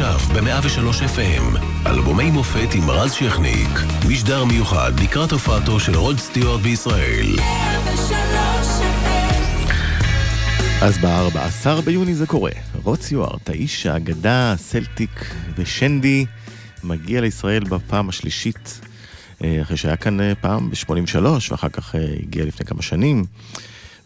עכשיו ב-103 FM, אלבומי מופת עם רז שכניק, משדר מיוחד לקראת הופעתו של רוד סטיוארט בישראל. 103 אז ב-14 ביוני זה קורה. רוד סטיוארט, האיש האגדה, סלטיק ושנדי, מגיע לישראל בפעם השלישית, אה, אחרי שהיה כאן אה, פעם ב-83, ואחר כך אה, הגיע לפני כמה שנים.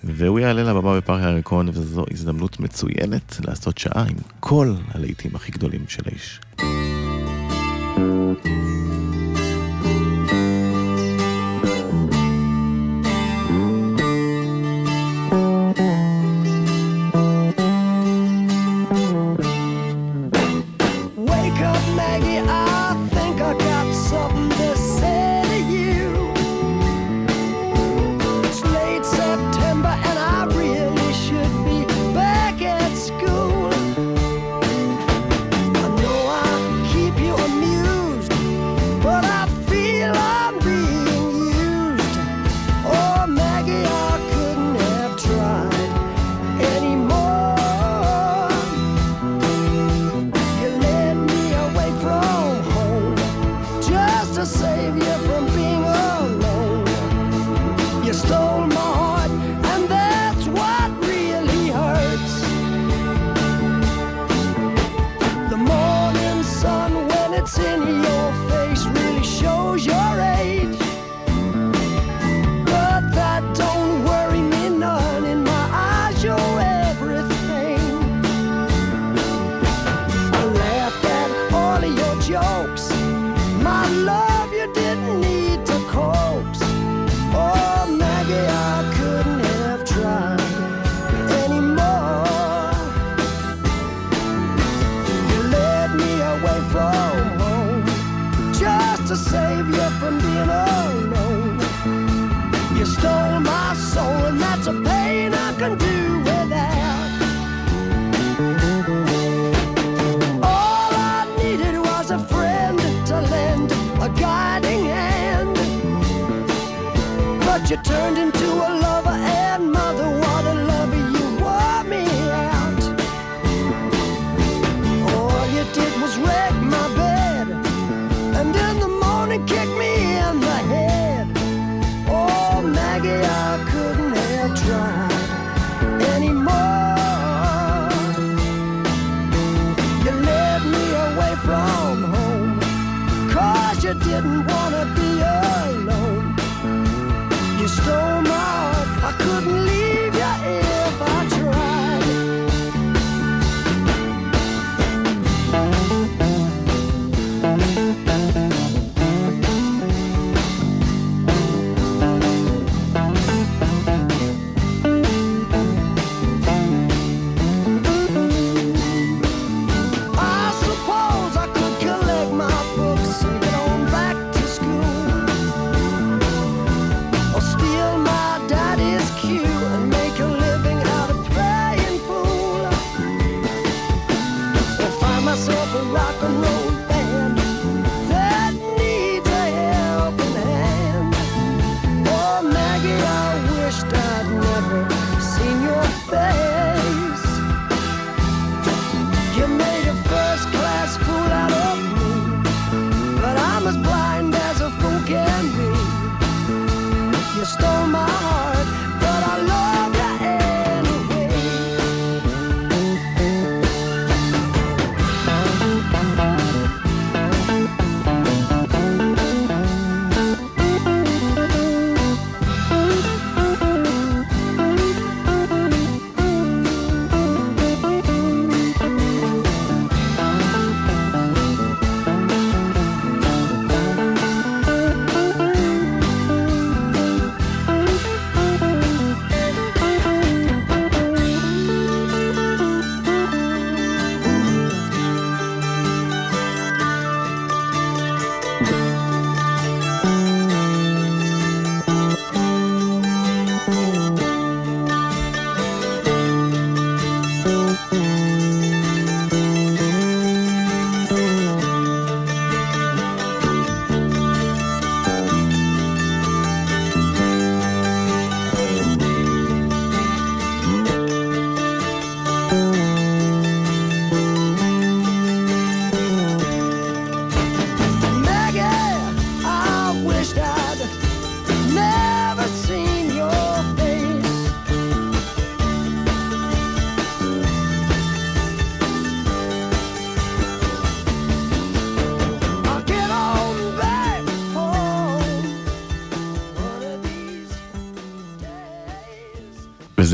והוא יעלה לבמה בפארק הירקון, וזו הזדמנות מצוינת לעשות שעה עם כל הלהיטים הכי גדולים של האיש.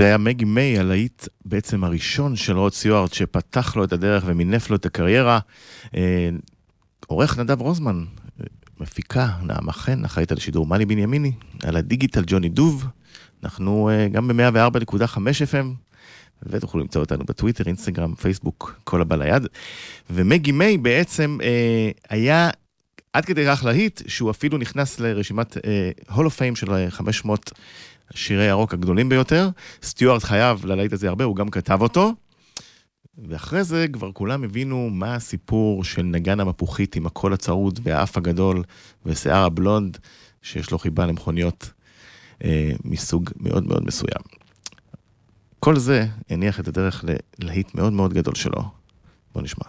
זה היה מגי מיי, הלהיט בעצם הראשון של רוד סיוארט, שפתח לו את הדרך ומינף לו את הקריירה. אה, עורך נדב רוזמן, מפיקה נעמה חן, אחראית על שידור מאלי בנימיני, על הדיגיטל ג'וני דוב. אנחנו uh, גם ב-104.5 FM, ותוכלו למצוא אותנו בטוויטר, אינסטגרם, פייסבוק, כל הבא ליד. ומגי מיי בעצם uh, היה עד כדי כך להיט, שהוא אפילו נכנס לרשימת Hall of Fame של 500 שירי הרוק הגדולים ביותר. סטיוארט חייב ללהיט הזה הרבה, הוא גם כתב אותו. ואחרי זה כבר כולם הבינו מה הסיפור של נגן המפוחית עם הקול הצרוד והאף הגדול ושיער הבלונד, שיש לו חיבה למכוניות אה, מסוג מאוד מאוד מסוים. כל זה הניח את הדרך ללהיט מאוד מאוד גדול שלו. בואו נשמע.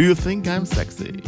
Do you think I'm sexy?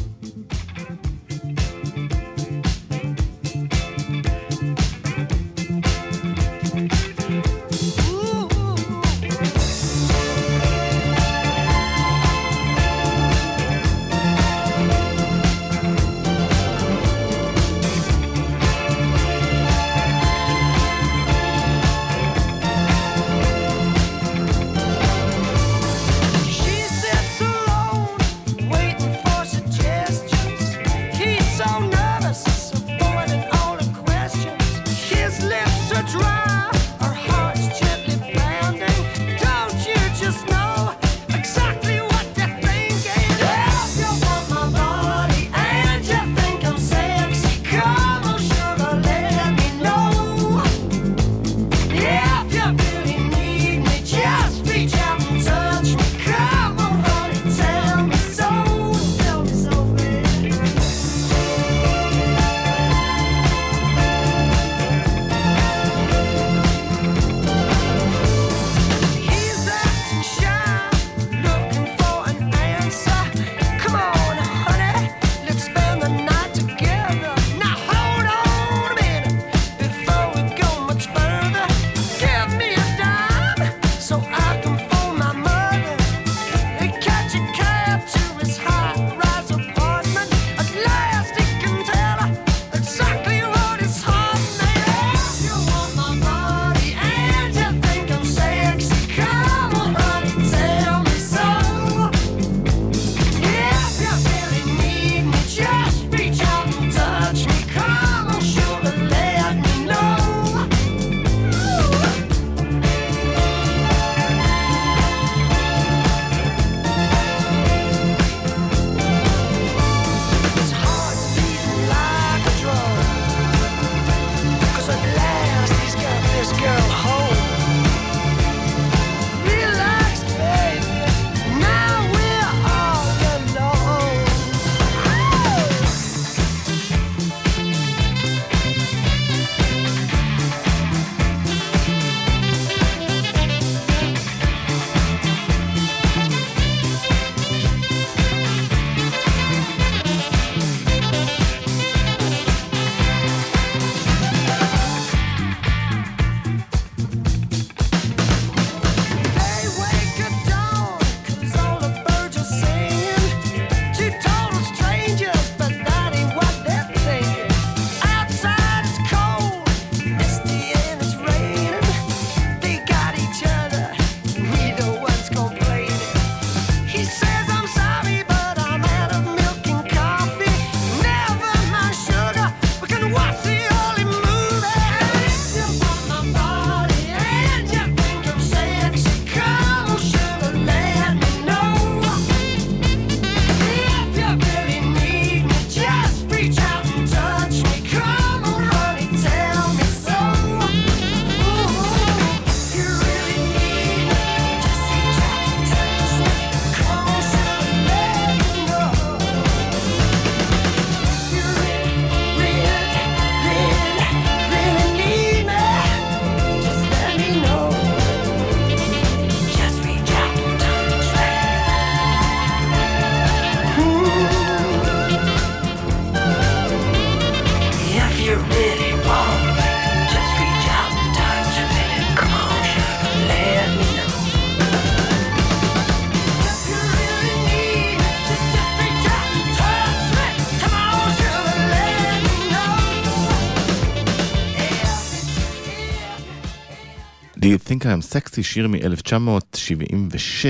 Do you think I'm sexy, שיר מ-1976,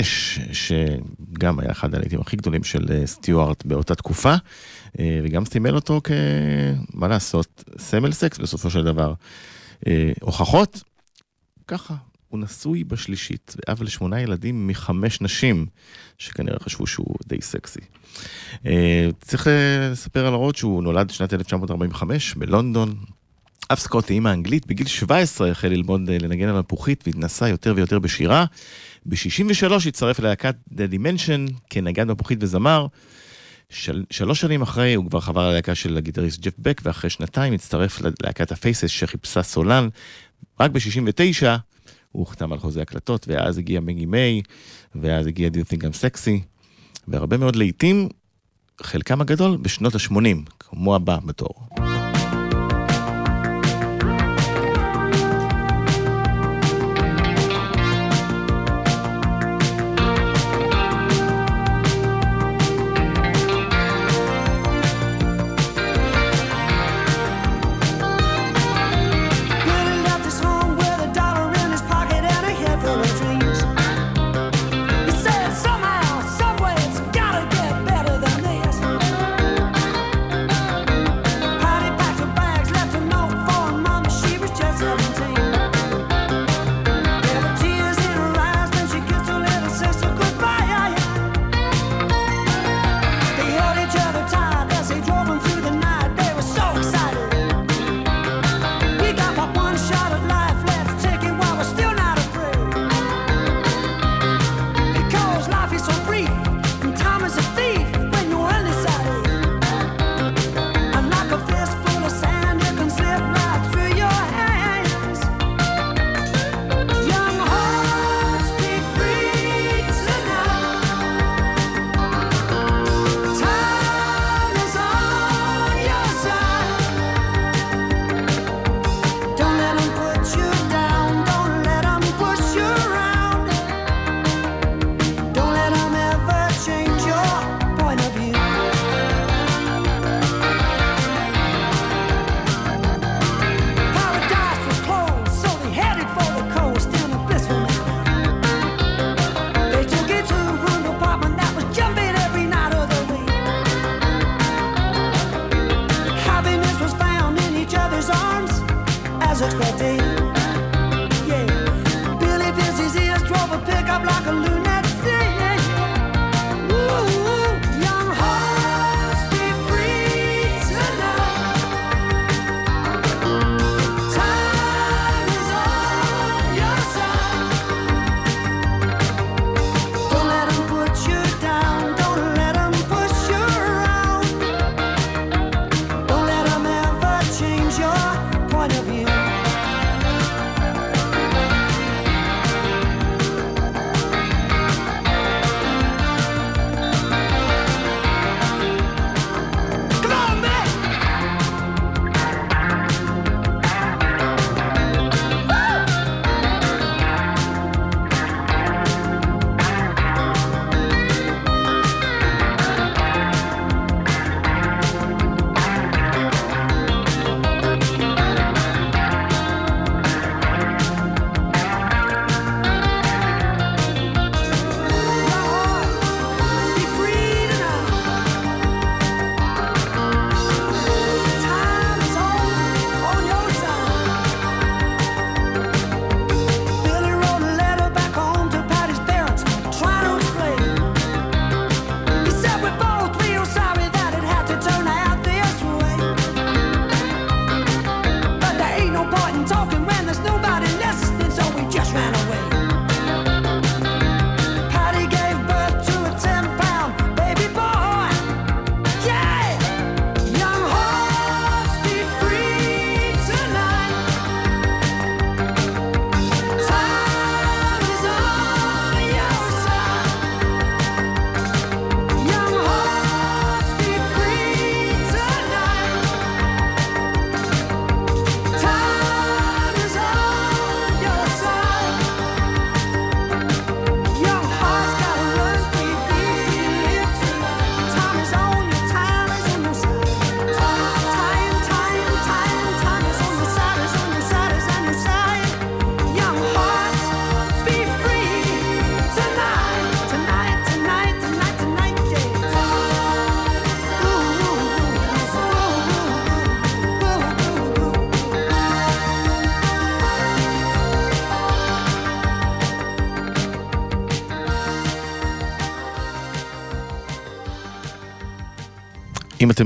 שגם היה אחד הלהיטים הכי גדולים של אה, סטיוארט באותה תקופה, אה, וגם סימל אותו כ... מה לעשות, סמל סקס בסופו של דבר. אה, הוכחות? ככה, הוא נשוי בשלישית, ואב לשמונה ילדים מחמש נשים, שכנראה חשבו שהוא די סקסי. צריך לספר על הרות שהוא נולד בשנת 1945 בלונדון, אף סקוטי, אימא אנגלית, בגיל 17 החל ללמוד אה, לנגן על מפוחית והתנסה יותר ויותר בשירה. ב-63 הצטרף ללהקת The Dimension כנגן מפוחית וזמר. של, שלוש שנים אחרי הוא כבר חבר ללהקה של הגיטריסט ג'ף בק, ואחרי שנתיים הצטרף ללהקת הפייסס שחיפשה סולן. רק ב-69 הוא הוחתם על חוזה הקלטות, ואז הגיע מגי מיי, ואז הגיע Do You Think I'm Sexy, והרבה מאוד לעיתים, חלקם הגדול בשנות ה-80, כמו הבא בתור.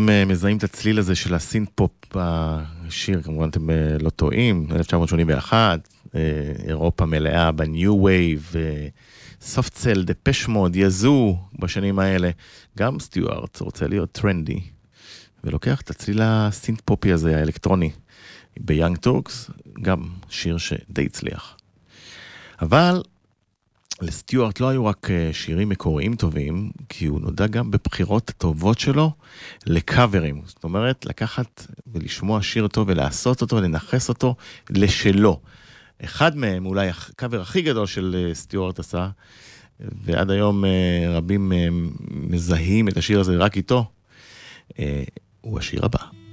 אה, מזהים את הצליל הזה של ה synth pop בשיר, כמובן אתם אה, לא טועים, 1981, אה, אירופה מלאה ב new wave, סופט סל, דפש מוד, יזו בשנים האלה. גם סטיוארט רוצה להיות טרנדי, ולוקח את הצליל הסינט פופי הזה, האלקטרוני, ב Young Turks, גם שיר שדי הצליח. אבל לסטיוארט לא היו רק אה, שירים מקוריים טובים, כי הוא נודע גם בבחירות הטובות שלו לקאברים. זאת אומרת, לקחת ולשמוע שיר טוב ולעשות אותו, לנכס אותו לשלו. אחד מהם, אולי הקאבר הכי גדול של אה, סטיוארט עשה, ועד היום אה, רבים מזהים את השיר הזה רק איתו, הוא השיר הבא.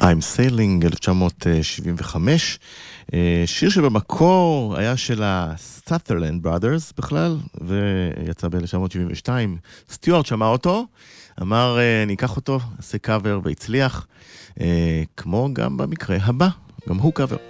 Time, Sailing 1975. שיר שבמקור היה של ה-Sutherland Brothers בכלל, ויצא ב-1972. סטיוארט שמע אותו, אמר, אני אקח אותו, אעשה קאבר והצליח, כמו גם במקרה הבא, גם הוא קאבר.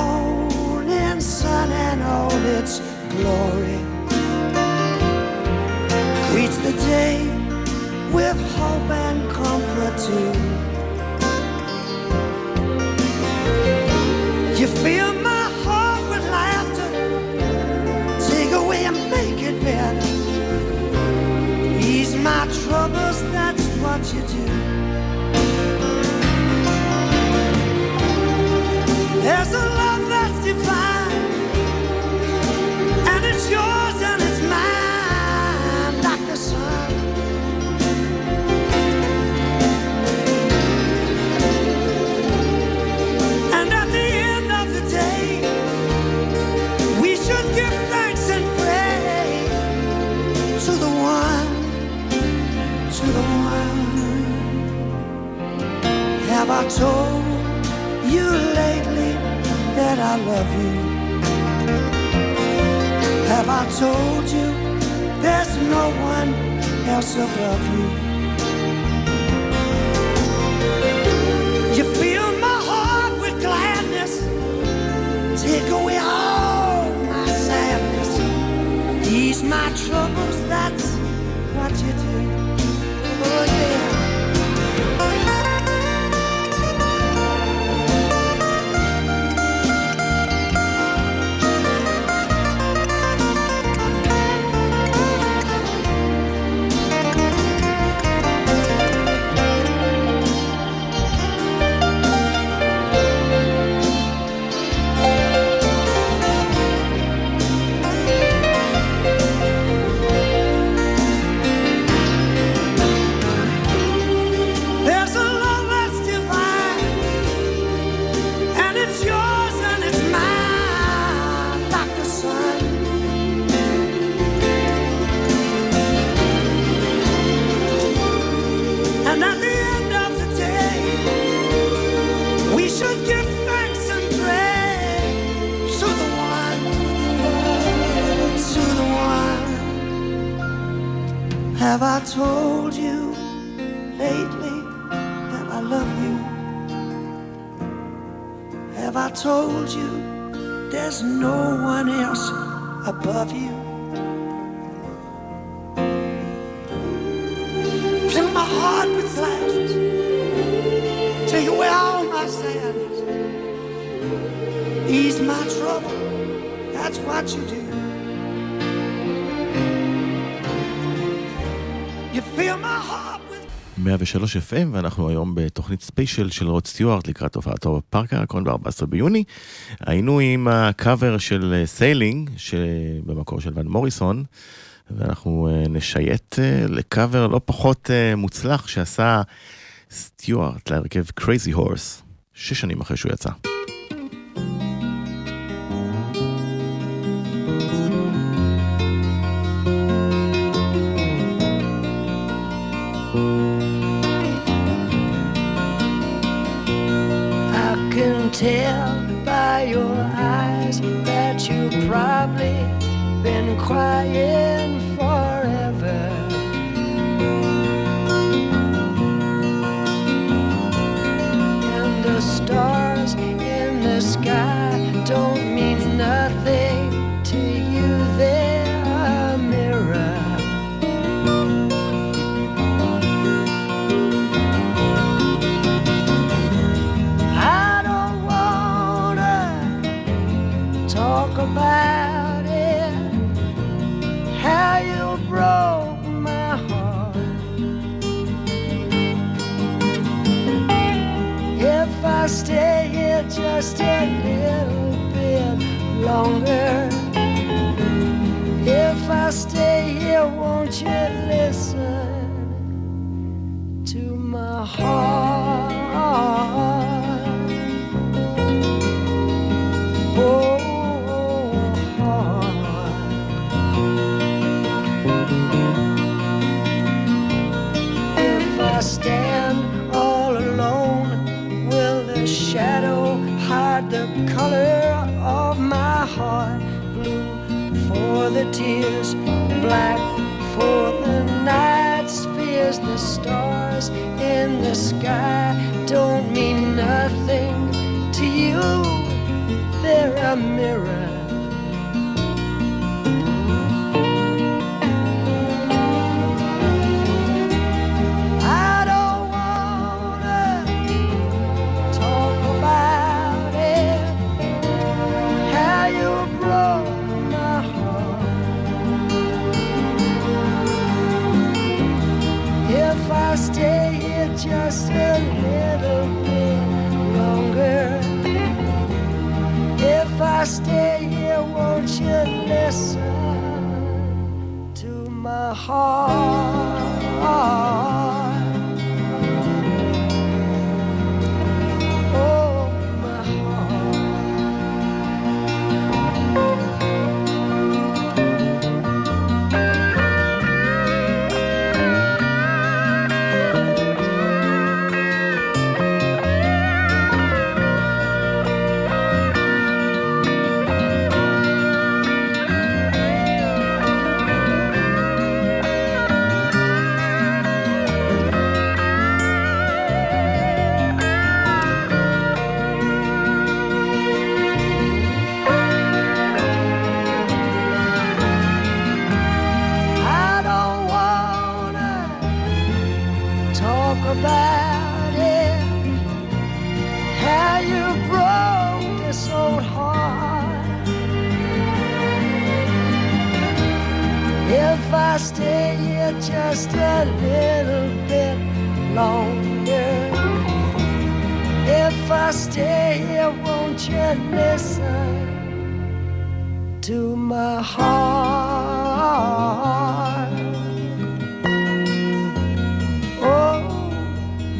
its glory greets the day with hope and comfort too. You fill my heart with laughter, take away and make it better. Ease my troubles, that's what you do. 103 FM, ואנחנו היום בתוכנית ספיישל של רוד סטיוארט לקראת הופעתו בפארק הירקון ב-14 ביוני. היינו עם הקאבר של Sailing, במקור של ון מוריסון, ואנחנו אה, נשייט אה, לקאבר לא פחות אה, מוצלח שעשה סטיוארט להרכב קרייזי הורס, שש שנים אחרי שהוא יצא. Tell by your eyes that you've probably been crying sky don't mean nothing to you. They're a mirror just a little bit longer. If I stay here, won't you listen to my heart? Oh,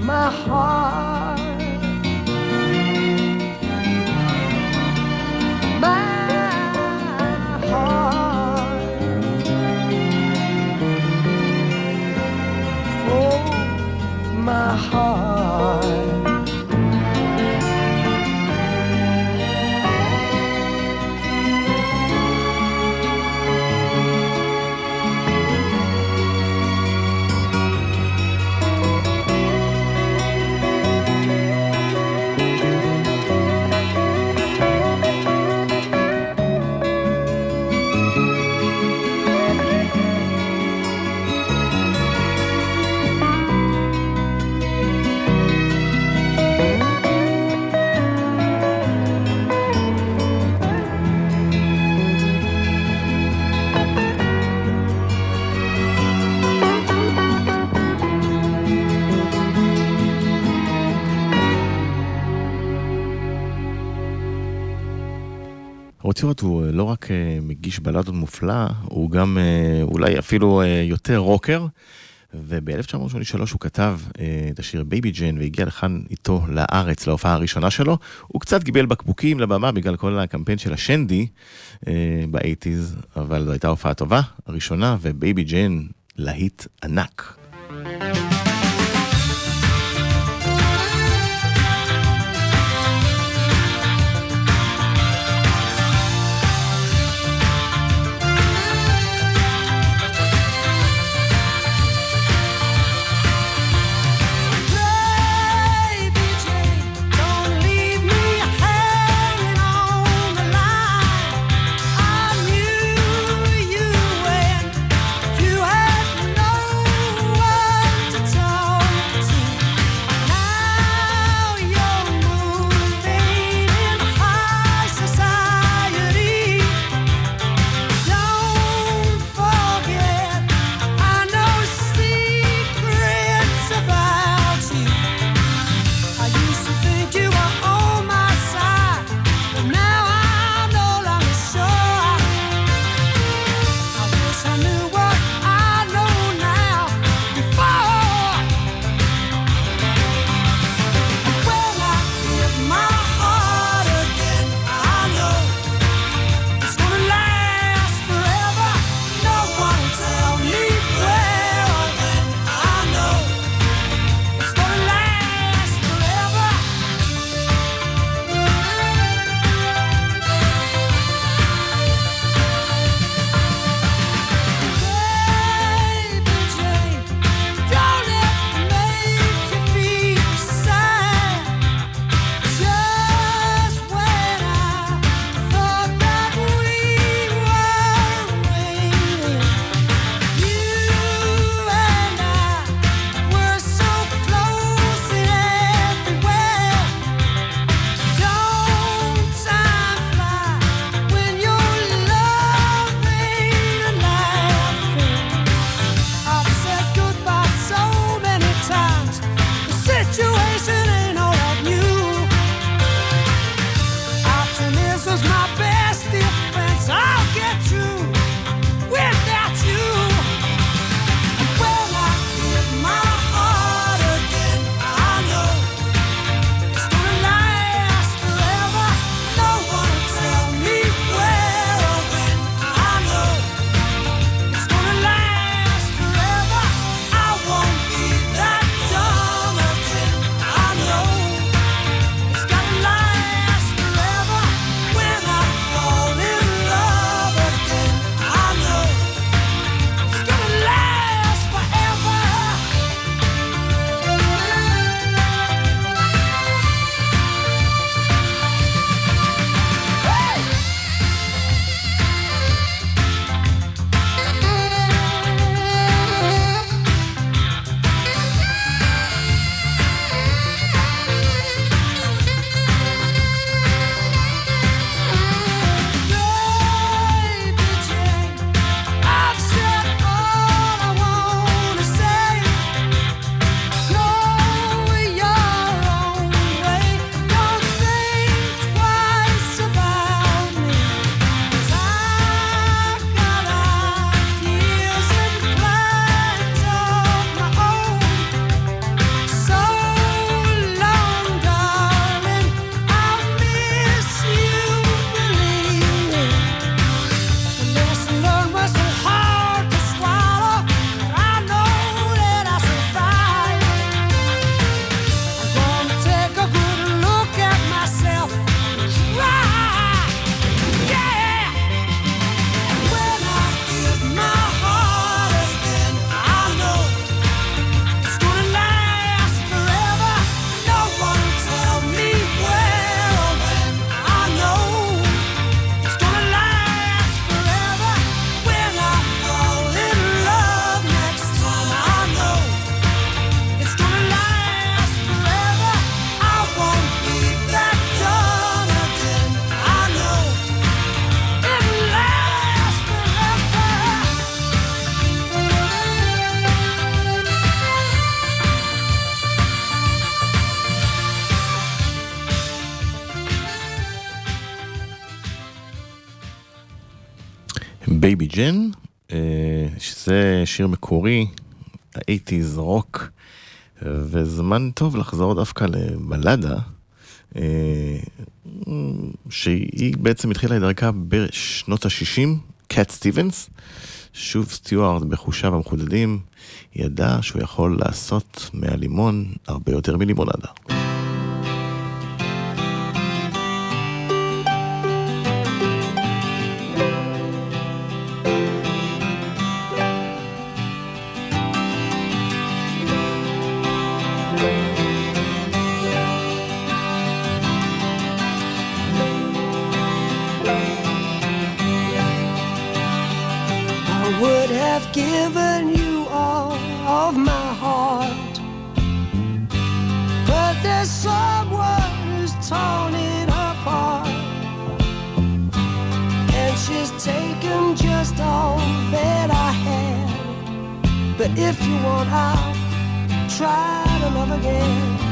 my heart. רוציוט הוא אה, לא רק אה, מגיש בלדות מופלא, הוא גם אה, אולי אפילו יותר רוקר. וב-1983 הוא כתב את השיר Baby Jane והגיע לכאן איתו לארץ, להופעה הראשונה שלו. הוא קצת קיבל בקבוקים לבמה בגלל כל הקמפיין של השנדי באייטיז, אבל זו הייתה הופעה טובה, הראשונה, ו Baby Jane להיט ענק. ג'ן, שזה שיר מקורי, ה-80's רוק, וזמן טוב לחזור דווקא לבלדה, אה, שהיא בעצם התחילה את דרכה בשנות ה-60, קאט סטיבנס. שוב סטיוארט בחושיו המחודדים, ידע שהוא יכול לעשות מהלימון הרבה יותר מלימונדה. if you want, I'll try to love again.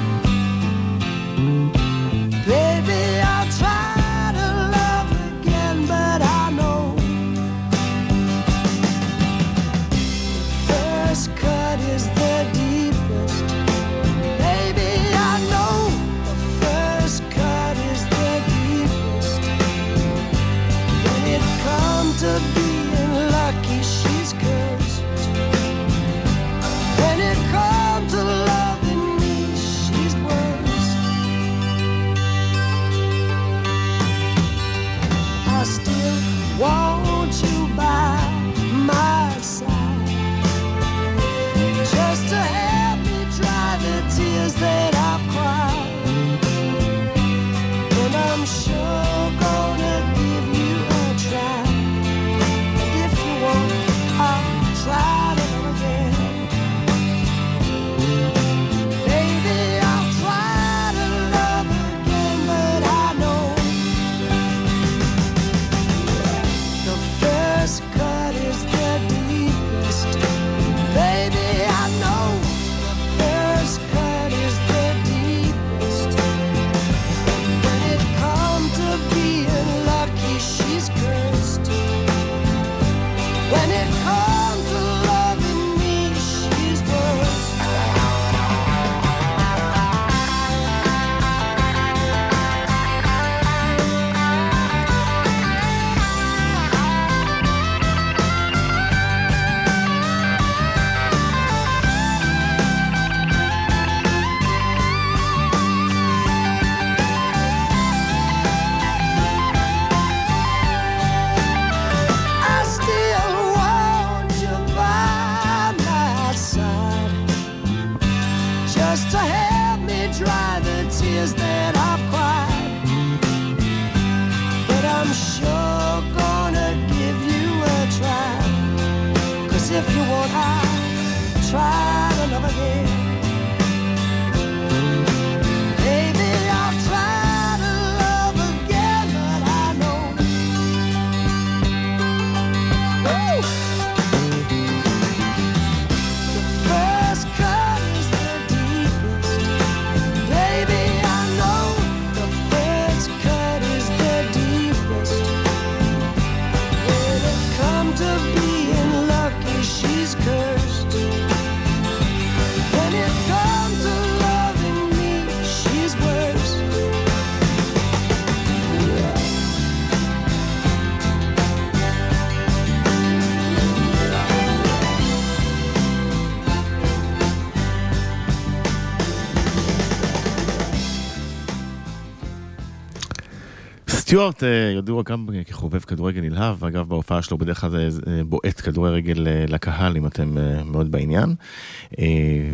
סטיוארט אה, ידוע גם כחובב כדורגל נלהב, אגב בהופעה שלו בדרך כלל אה, בועט כדורגל אה, לקהל אם אתם מאוד בעניין.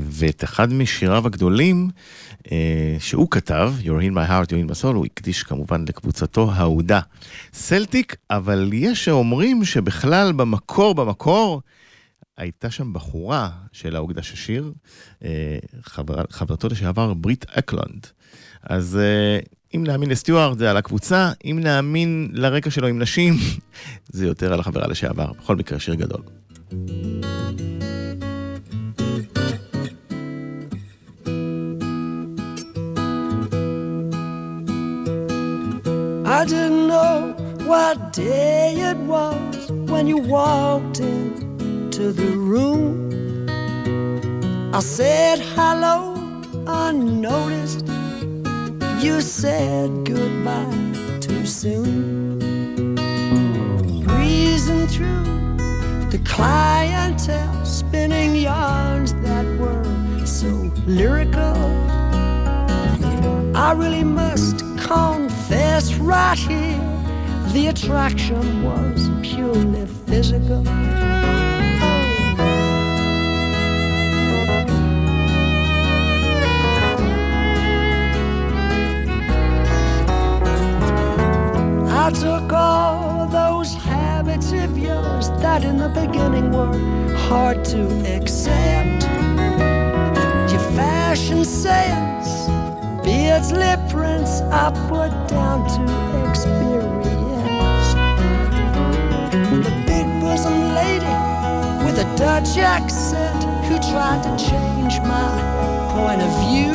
ואת אחד משיריו הגדולים שהוא כתב, You're in my heart, you're in my soul, הוא הקדיש כמובן לקבוצתו האהודה סלטיק, אבל יש שאומרים שבכלל במקור, במקור, הייתה שם בחורה שאלה הוקדש השיר, חבר, חברתו לשעבר ברית אקלנד. אז אם נאמין לסטיוארד זה על הקבוצה, אם נאמין לרקע שלו עם נשים, זה יותר על החברה לשעבר. בכל מקרה, שיר גדול. I didn't know what day it was when you walked into the room. I said hello unnoticed. You said goodbye too soon. Breezing through the clientele, spinning yarns that were so lyrical. I really must confess right here the attraction was purely physical. I took all those habits of yours that in the beginning were hard to accept. Your fashion sense, beards, lip prints, put down to experience. The big bosom lady with a Dutch accent who tried to change my point of view.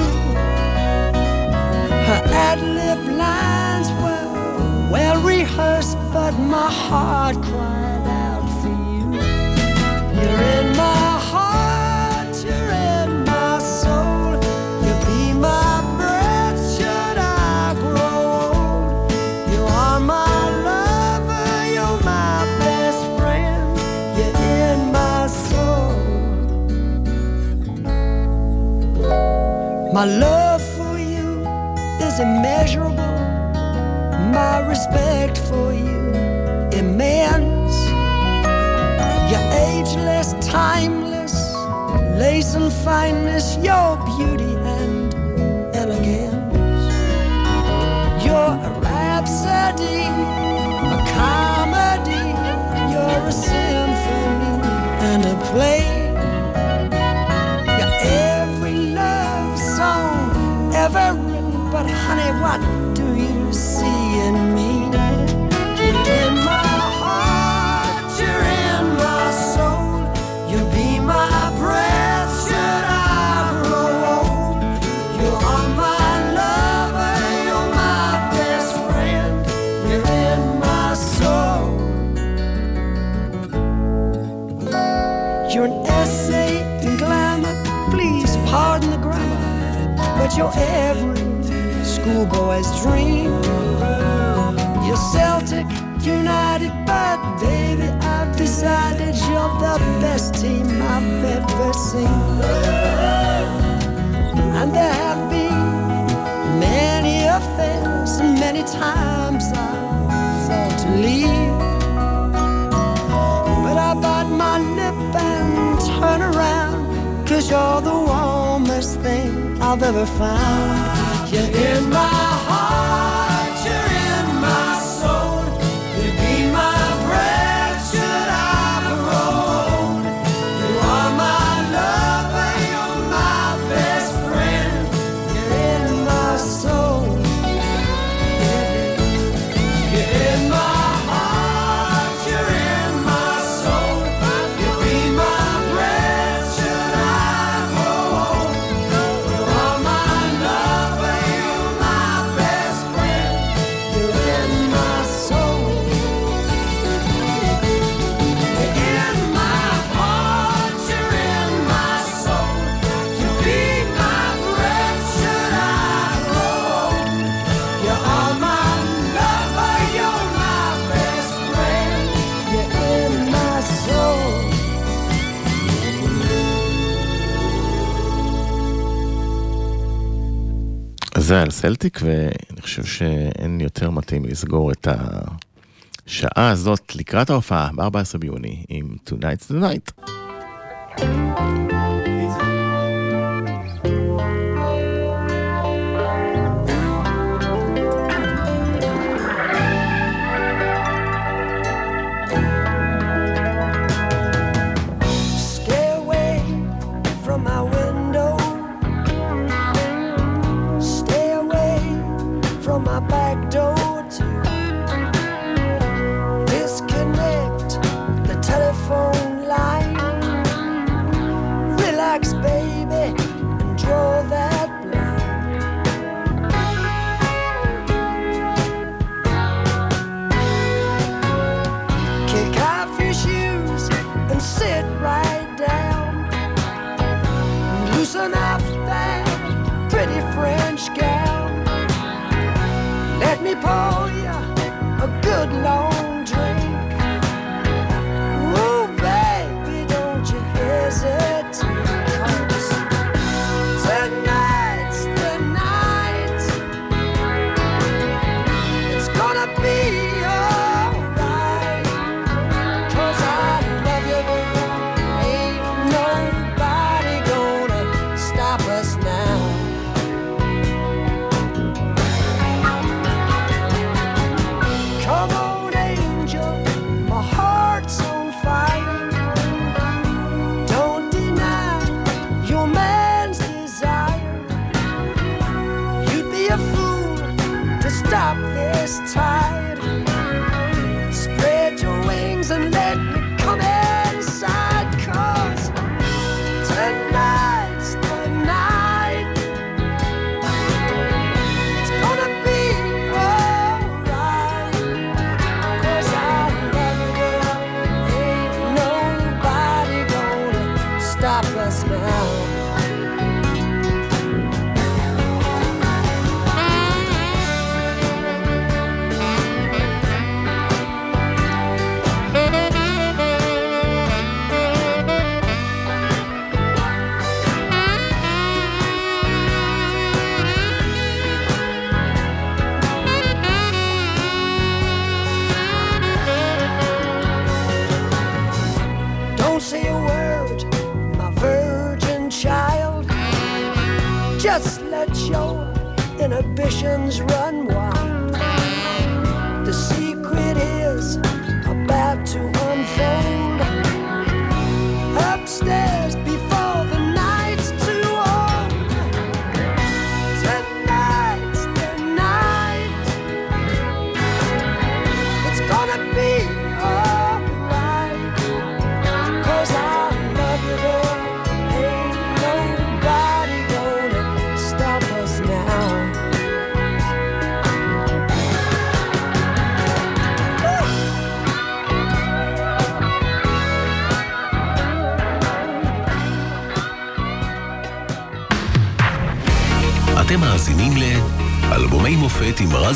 Her ad lib lines well rehearsed, but my heart cried out for you. You're in my heart, you're in my soul. You be my breath, should I grow old? You are my lover, you're my best friend. You're in my soul. My love for you is immeasurable. Respect for you immense. You're ageless, timeless, lace and fineness, your beauty and elegance. You're a rhapsody, a comedy, you're a symphony and a play. You're every love song ever written, but honey, what you're every schoolboy's dream. You're Celtic, United, but baby, I've decided you're the best team I've ever seen. And there have been many affairs, and many times I've thought to leave. But I bite my lip and turn around, cause you're the thing I've ever found. You're in my סלטיק, ואני חושב שאין יותר מתאים לסגור את השעה הזאת לקראת ההופעה ב-14 ביוני עם Tonight's the Night. stop us now.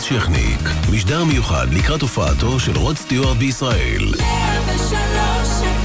שכניק. משדר מיוחד לקראת הופעתו של רוד סטיוארט בישראל. 103